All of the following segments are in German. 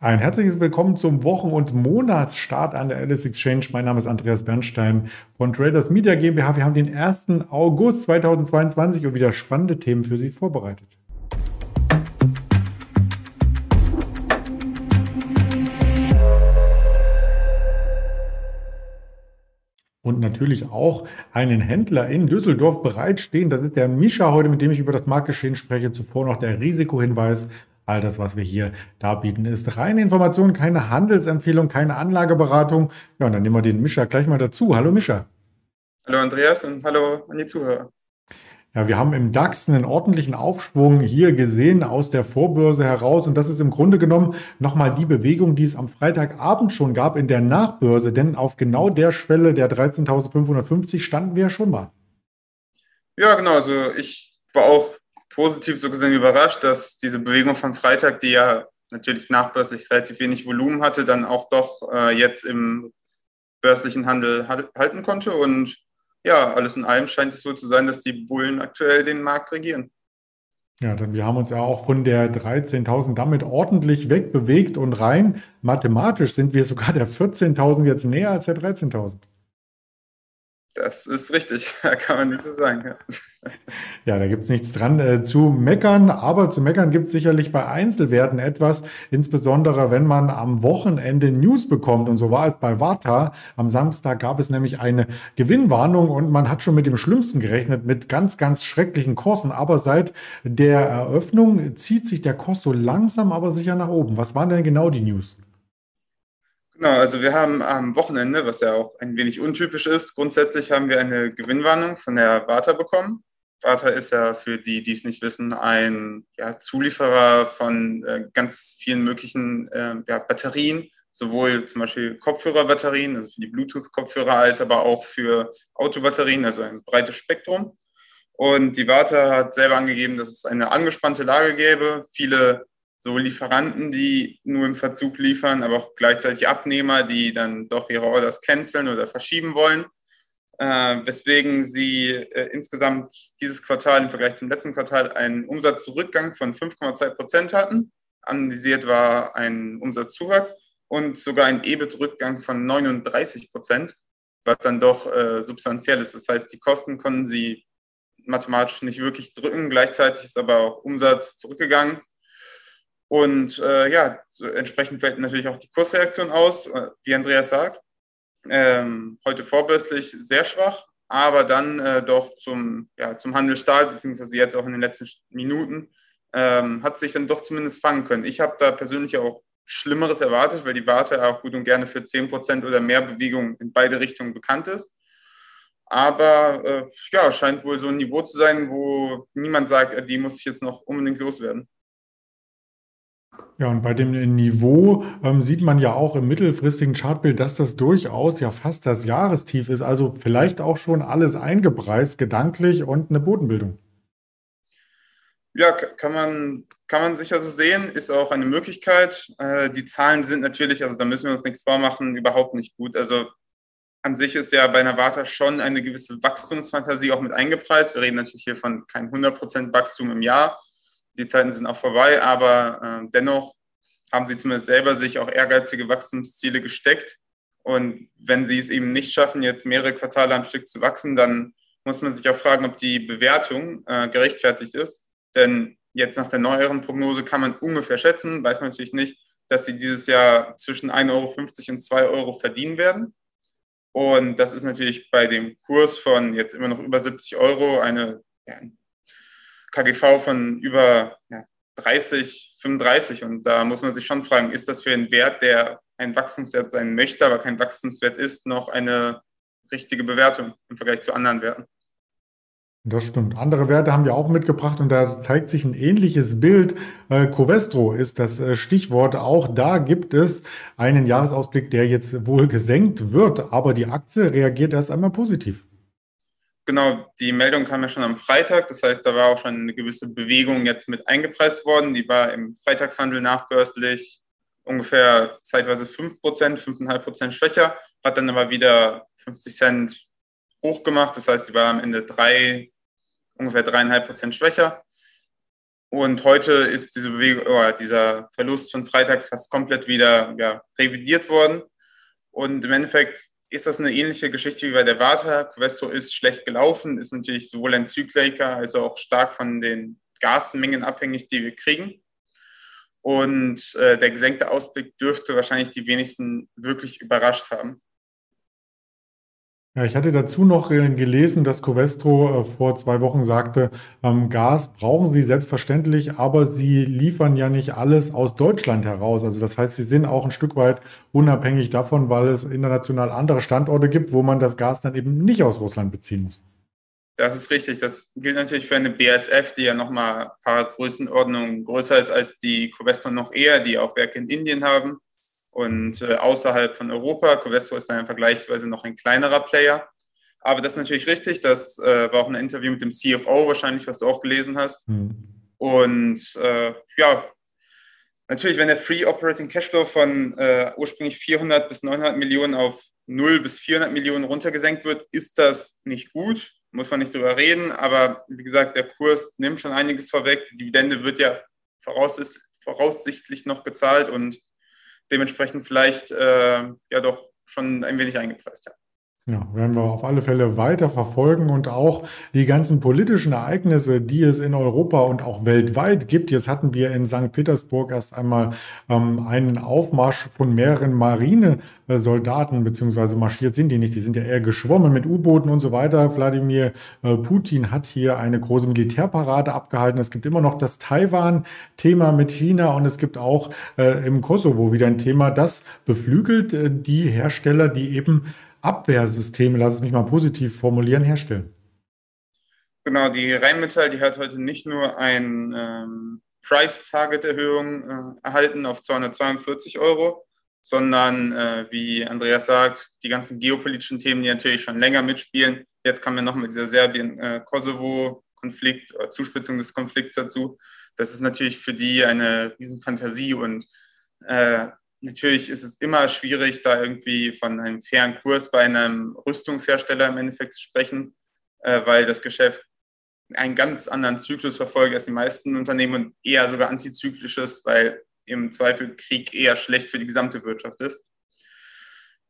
Ein herzliches Willkommen zum Wochen- und Monatsstart an der Alice Exchange. Mein Name ist Andreas Bernstein von Traders Media GmbH. Wir haben den 1. August 2022 und wieder spannende Themen für Sie vorbereitet. und natürlich auch einen Händler in Düsseldorf bereitstehen. Das ist der Mischa heute, mit dem ich über das Marktgeschehen spreche. Zuvor noch der Risikohinweis. All das, was wir hier darbieten, ist reine Information, keine Handelsempfehlung, keine Anlageberatung. Ja, und dann nehmen wir den Mischa gleich mal dazu. Hallo Mischa. Hallo Andreas und hallo an die Zuhörer. Ja, wir haben im DAX einen ordentlichen Aufschwung hier gesehen aus der Vorbörse heraus. Und das ist im Grunde genommen nochmal die Bewegung, die es am Freitagabend schon gab in der Nachbörse. Denn auf genau der Schwelle der 13.550 standen wir ja schon mal. Ja, genau. Also ich war auch positiv so gesehen überrascht, dass diese Bewegung von Freitag, die ja natürlich nachbörslich relativ wenig Volumen hatte, dann auch doch äh, jetzt im börslichen Handel halten konnte. Und ja, alles in allem scheint es so zu sein, dass die Bullen aktuell den Markt regieren. Ja, dann wir haben uns ja auch von der 13.000 damit ordentlich wegbewegt und rein mathematisch sind wir sogar der 14.000 jetzt näher als der 13.000. Das ist richtig, da kann man nichts so sagen. Ja, ja da gibt es nichts dran äh, zu meckern, aber zu meckern gibt es sicherlich bei Einzelwerten etwas, insbesondere wenn man am Wochenende News bekommt. Und so war es bei Warta. Am Samstag gab es nämlich eine Gewinnwarnung und man hat schon mit dem Schlimmsten gerechnet, mit ganz, ganz schrecklichen Kursen. Aber seit der Eröffnung zieht sich der Kurs so langsam, aber sicher nach oben. Was waren denn genau die News? Genau, also wir haben am Wochenende, was ja auch ein wenig untypisch ist, grundsätzlich haben wir eine Gewinnwarnung von der Warta bekommen. Warta ist ja für die, die es nicht wissen, ein ja, Zulieferer von äh, ganz vielen möglichen äh, ja, Batterien, sowohl zum Beispiel Kopfhörerbatterien, also für die Bluetooth-Kopfhörer, als aber auch für Autobatterien, also ein breites Spektrum. Und die Warta hat selber angegeben, dass es eine angespannte Lage gäbe, viele so Lieferanten, die nur im Verzug liefern, aber auch gleichzeitig Abnehmer, die dann doch ihre Orders canceln oder verschieben wollen. Äh, weswegen sie äh, insgesamt dieses Quartal im Vergleich zum letzten Quartal einen Umsatzzurückgang von 5,2 Prozent hatten. Analysiert war ein Umsatzzuwachs und sogar ein EBIT-Rückgang von 39 Prozent, was dann doch äh, substanziell ist. Das heißt, die Kosten konnten sie mathematisch nicht wirklich drücken. Gleichzeitig ist aber auch Umsatz zurückgegangen und äh, ja, entsprechend fällt natürlich auch die Kursreaktion aus, äh, wie Andreas sagt. Ähm, heute vorbörslich sehr schwach, aber dann äh, doch zum, ja, zum Handel Stahl, beziehungsweise jetzt auch in den letzten Minuten, ähm, hat sich dann doch zumindest fangen können. Ich habe da persönlich auch Schlimmeres erwartet, weil die Warte auch gut und gerne für 10% oder mehr Bewegung in beide Richtungen bekannt ist. Aber äh, ja, scheint wohl so ein Niveau zu sein, wo niemand sagt, äh, die muss ich jetzt noch unbedingt loswerden. Ja, und bei dem Niveau ähm, sieht man ja auch im mittelfristigen Chartbild, dass das durchaus ja fast das Jahrestief ist. Also vielleicht auch schon alles eingepreist, gedanklich und eine Bodenbildung. Ja, kann man, kann man sicher so sehen, ist auch eine Möglichkeit. Äh, die Zahlen sind natürlich, also da müssen wir uns nichts vormachen, überhaupt nicht gut. Also an sich ist ja bei Warta schon eine gewisse Wachstumsfantasie auch mit eingepreist. Wir reden natürlich hier von kein 100% Wachstum im Jahr, die Zeiten sind auch vorbei, aber äh, dennoch haben sie zumindest selber sich auch ehrgeizige Wachstumsziele gesteckt. Und wenn sie es eben nicht schaffen, jetzt mehrere Quartale am Stück zu wachsen, dann muss man sich auch fragen, ob die Bewertung äh, gerechtfertigt ist. Denn jetzt nach der neueren Prognose kann man ungefähr schätzen, weiß man natürlich nicht, dass sie dieses Jahr zwischen 1,50 Euro und 2 Euro verdienen werden. Und das ist natürlich bei dem Kurs von jetzt immer noch über 70 Euro eine ja, KGV von über ja, 30, 35. Und da muss man sich schon fragen, ist das für einen Wert, der ein Wachstumswert sein möchte, aber kein Wachstumswert ist, noch eine richtige Bewertung im Vergleich zu anderen Werten? Das stimmt. Andere Werte haben wir auch mitgebracht und da zeigt sich ein ähnliches Bild. Äh, Covestro ist das äh, Stichwort. Auch da gibt es einen Jahresausblick, der jetzt wohl gesenkt wird, aber die Aktie reagiert erst einmal positiv. Genau, die Meldung kam ja schon am Freitag. Das heißt, da war auch schon eine gewisse Bewegung jetzt mit eingepreist worden. Die war im Freitagshandel nachbörslich ungefähr zeitweise 5%, 5,5% schwächer, hat dann aber wieder 50 Cent hochgemacht. Das heißt, sie war am Ende drei, ungefähr 3,5% schwächer. Und heute ist diese Bewegung, oh, dieser Verlust von Freitag fast komplett wieder ja, revidiert worden. Und im Endeffekt ist das eine ähnliche Geschichte wie bei der Vata. Covestro ist schlecht gelaufen, ist natürlich sowohl ein Zykliker als auch stark von den Gasmengen abhängig, die wir kriegen. Und äh, der gesenkte Ausblick dürfte wahrscheinlich die wenigsten wirklich überrascht haben. Ja, ich hatte dazu noch äh, gelesen, dass Covestro äh, vor zwei Wochen sagte, ähm, Gas brauchen sie selbstverständlich, aber sie liefern ja nicht alles aus Deutschland heraus. Also das heißt, sie sind auch ein Stück weit unabhängig davon, weil es international andere Standorte gibt, wo man das Gas dann eben nicht aus Russland beziehen muss. Das ist richtig. Das gilt natürlich für eine BASF, die ja nochmal ein paar Größenordnungen größer ist als die Covestro noch eher, die auch Werke in Indien haben und äh, außerhalb von Europa. Covestro ist dann vergleichsweise noch ein kleinerer Player. Aber das ist natürlich richtig. Das äh, war auch ein Interview mit dem CFO wahrscheinlich, was du auch gelesen hast. Mhm. Und äh, ja, natürlich, wenn der Free Operating Cashflow von äh, ursprünglich 400 bis 900 Millionen auf 0 bis 400 Millionen runtergesenkt wird, ist das nicht gut. Muss man nicht drüber reden. Aber wie gesagt, der Kurs nimmt schon einiges vorweg. Die Dividende wird ja voraussichtlich noch gezahlt und dementsprechend vielleicht äh, ja doch schon ein wenig eingepreist. Ja. Ja, werden wir auf alle Fälle weiter verfolgen und auch die ganzen politischen Ereignisse, die es in Europa und auch weltweit gibt. Jetzt hatten wir in St. Petersburg erst einmal ähm, einen Aufmarsch von mehreren Marinesoldaten, beziehungsweise marschiert sind die nicht, die sind ja eher geschwommen mit U-Booten und so weiter. Wladimir äh, Putin hat hier eine große Militärparade abgehalten. Es gibt immer noch das Taiwan-Thema mit China und es gibt auch äh, im Kosovo wieder ein Thema, das beflügelt äh, die Hersteller, die eben Abwehrsysteme, lass es mich mal positiv formulieren, herstellen. Genau, die Rheinmetall, die hat heute nicht nur ein ähm, Price-Target-Erhöhung äh, erhalten auf 242 Euro, sondern, äh, wie Andreas sagt, die ganzen geopolitischen Themen, die natürlich schon länger mitspielen. Jetzt kam ja noch mit dieser Serbien-Kosovo-Konflikt oder Zuspitzung des Konflikts dazu. Das ist natürlich für die eine Riesenfantasie und äh, natürlich ist es immer schwierig, da irgendwie von einem fairen Kurs bei einem Rüstungshersteller im Endeffekt zu sprechen, äh, weil das Geschäft einen ganz anderen Zyklus verfolgt als die meisten Unternehmen und eher sogar antizyklisches, weil im Zweifel Krieg eher schlecht für die gesamte Wirtschaft ist.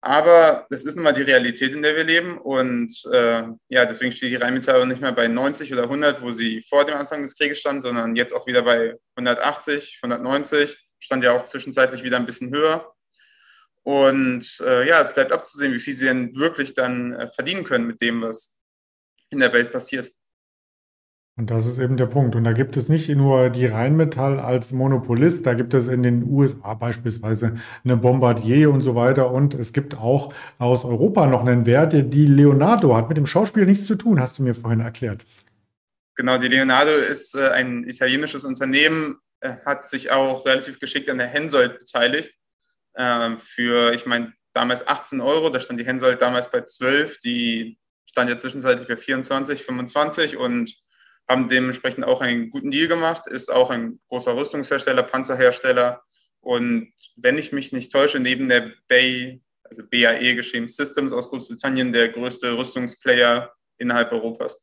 Aber das ist nun mal die Realität, in der wir leben. Und äh, ja, deswegen steht die Rheinmetall nicht mehr bei 90 oder 100, wo sie vor dem Anfang des Krieges stand, sondern jetzt auch wieder bei 180, 190 stand ja auch zwischenzeitlich wieder ein bisschen höher. Und äh, ja, es bleibt abzusehen, wie viel sie denn wirklich dann äh, verdienen können mit dem, was in der Welt passiert. Und das ist eben der Punkt. Und da gibt es nicht nur die Rheinmetall als Monopolist, da gibt es in den USA beispielsweise eine Bombardier und so weiter. Und es gibt auch aus Europa noch einen Wert, die Leonardo hat mit dem Schauspiel nichts zu tun, hast du mir vorhin erklärt. Genau, die Leonardo ist äh, ein italienisches Unternehmen, hat sich auch relativ geschickt an der Hensoldt beteiligt. Äh, für, ich meine, damals 18 Euro, da stand die Hensoldt damals bei 12, die stand ja zwischenzeitlich bei 24, 25 und haben dementsprechend auch einen guten Deal gemacht, ist auch ein großer Rüstungshersteller, Panzerhersteller und wenn ich mich nicht täusche, neben der Bay, also BAE geschrieben Systems aus Großbritannien, der größte Rüstungsplayer innerhalb Europas.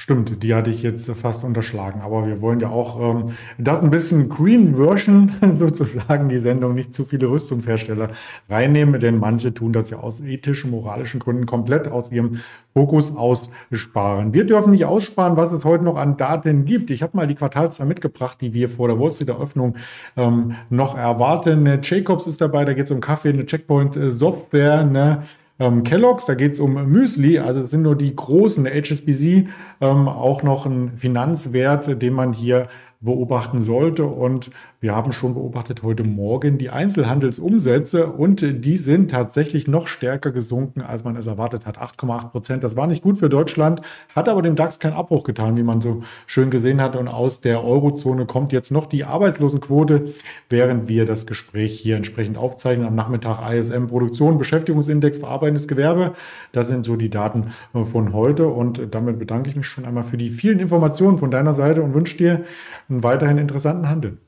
Stimmt, die hatte ich jetzt fast unterschlagen. Aber wir wollen ja auch ähm, das ein bisschen Green Version sozusagen, die Sendung nicht zu viele Rüstungshersteller reinnehmen, denn manche tun das ja aus ethischen, moralischen Gründen komplett aus ihrem Fokus aussparen. Wir dürfen nicht aussparen, was es heute noch an Daten gibt. Ich habe mal die Quartalszahl mitgebracht, die wir vor der Wall Street Eröffnung ähm, noch erwarten. Jacobs ist dabei, da geht es um Kaffee, eine Checkpoint äh, Software, eine ähm, Kellogg's, da geht es um Müsli, also das sind nur die großen, HSBC, ähm, auch noch ein Finanzwert, den man hier beobachten sollte. Und wir haben schon beobachtet heute Morgen die Einzelhandelsumsätze und die sind tatsächlich noch stärker gesunken, als man es erwartet hat. 8,8 Prozent. Das war nicht gut für Deutschland, hat aber dem DAX keinen Abbruch getan, wie man so schön gesehen hat. Und aus der Eurozone kommt jetzt noch die Arbeitslosenquote, während wir das Gespräch hier entsprechend aufzeichnen. Am Nachmittag ISM Produktion, Beschäftigungsindex, verarbeitendes Gewerbe. Das sind so die Daten von heute. Und damit bedanke ich mich schon einmal für die vielen Informationen von deiner Seite und wünsche dir einen weiterhin interessanten Handel.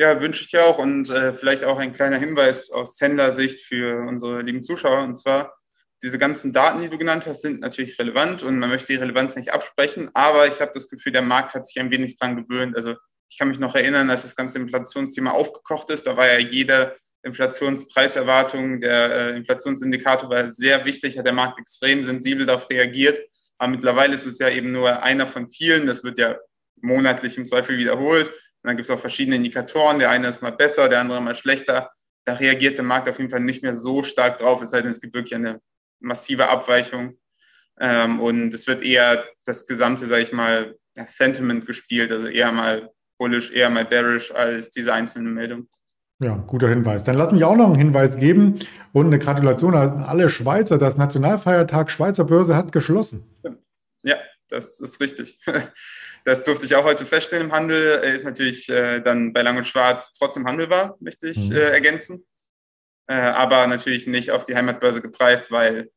Ja, wünsche ich dir auch und äh, vielleicht auch ein kleiner Hinweis aus Händlersicht für unsere lieben Zuschauer. Und zwar diese ganzen Daten, die du genannt hast, sind natürlich relevant und man möchte die Relevanz nicht absprechen, aber ich habe das Gefühl, der Markt hat sich ein wenig dran gewöhnt. Also ich kann mich noch erinnern, als das ganze Inflationsthema aufgekocht ist, da war ja jede Inflationspreiserwartung, der äh, Inflationsindikator war sehr wichtig, hat der Markt extrem sensibel darauf reagiert. Aber mittlerweile ist es ja eben nur einer von vielen. Das wird ja monatlich im Zweifel wiederholt. Und dann gibt es auch verschiedene Indikatoren. Der eine ist mal besser, der andere mal schlechter. Da reagiert der Markt auf jeden Fall nicht mehr so stark drauf, es sei denn, es gibt wirklich eine massive Abweichung. Ähm, und es wird eher das gesamte, sage ich mal, Sentiment gespielt, also eher mal bullish, eher mal bearish als diese einzelne Meldung. Ja, guter Hinweis. Dann lass mich auch noch einen Hinweis geben und eine Gratulation an alle Schweizer. Das Nationalfeiertag Schweizer Börse hat geschlossen. Ja, das ist richtig. Das durfte ich auch heute feststellen im Handel. Er ist natürlich äh, dann bei Lang und Schwarz trotzdem handelbar, möchte ich mhm. äh, ergänzen. Äh, aber natürlich nicht auf die Heimatbörse gepreist, weil,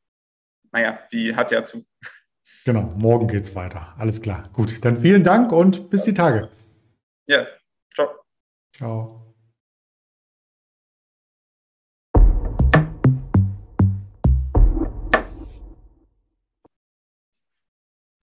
naja, die hat ja zu. Genau, morgen geht es weiter. Alles klar. Gut, dann vielen Dank und bis die Tage. Ja, ciao. Ciao.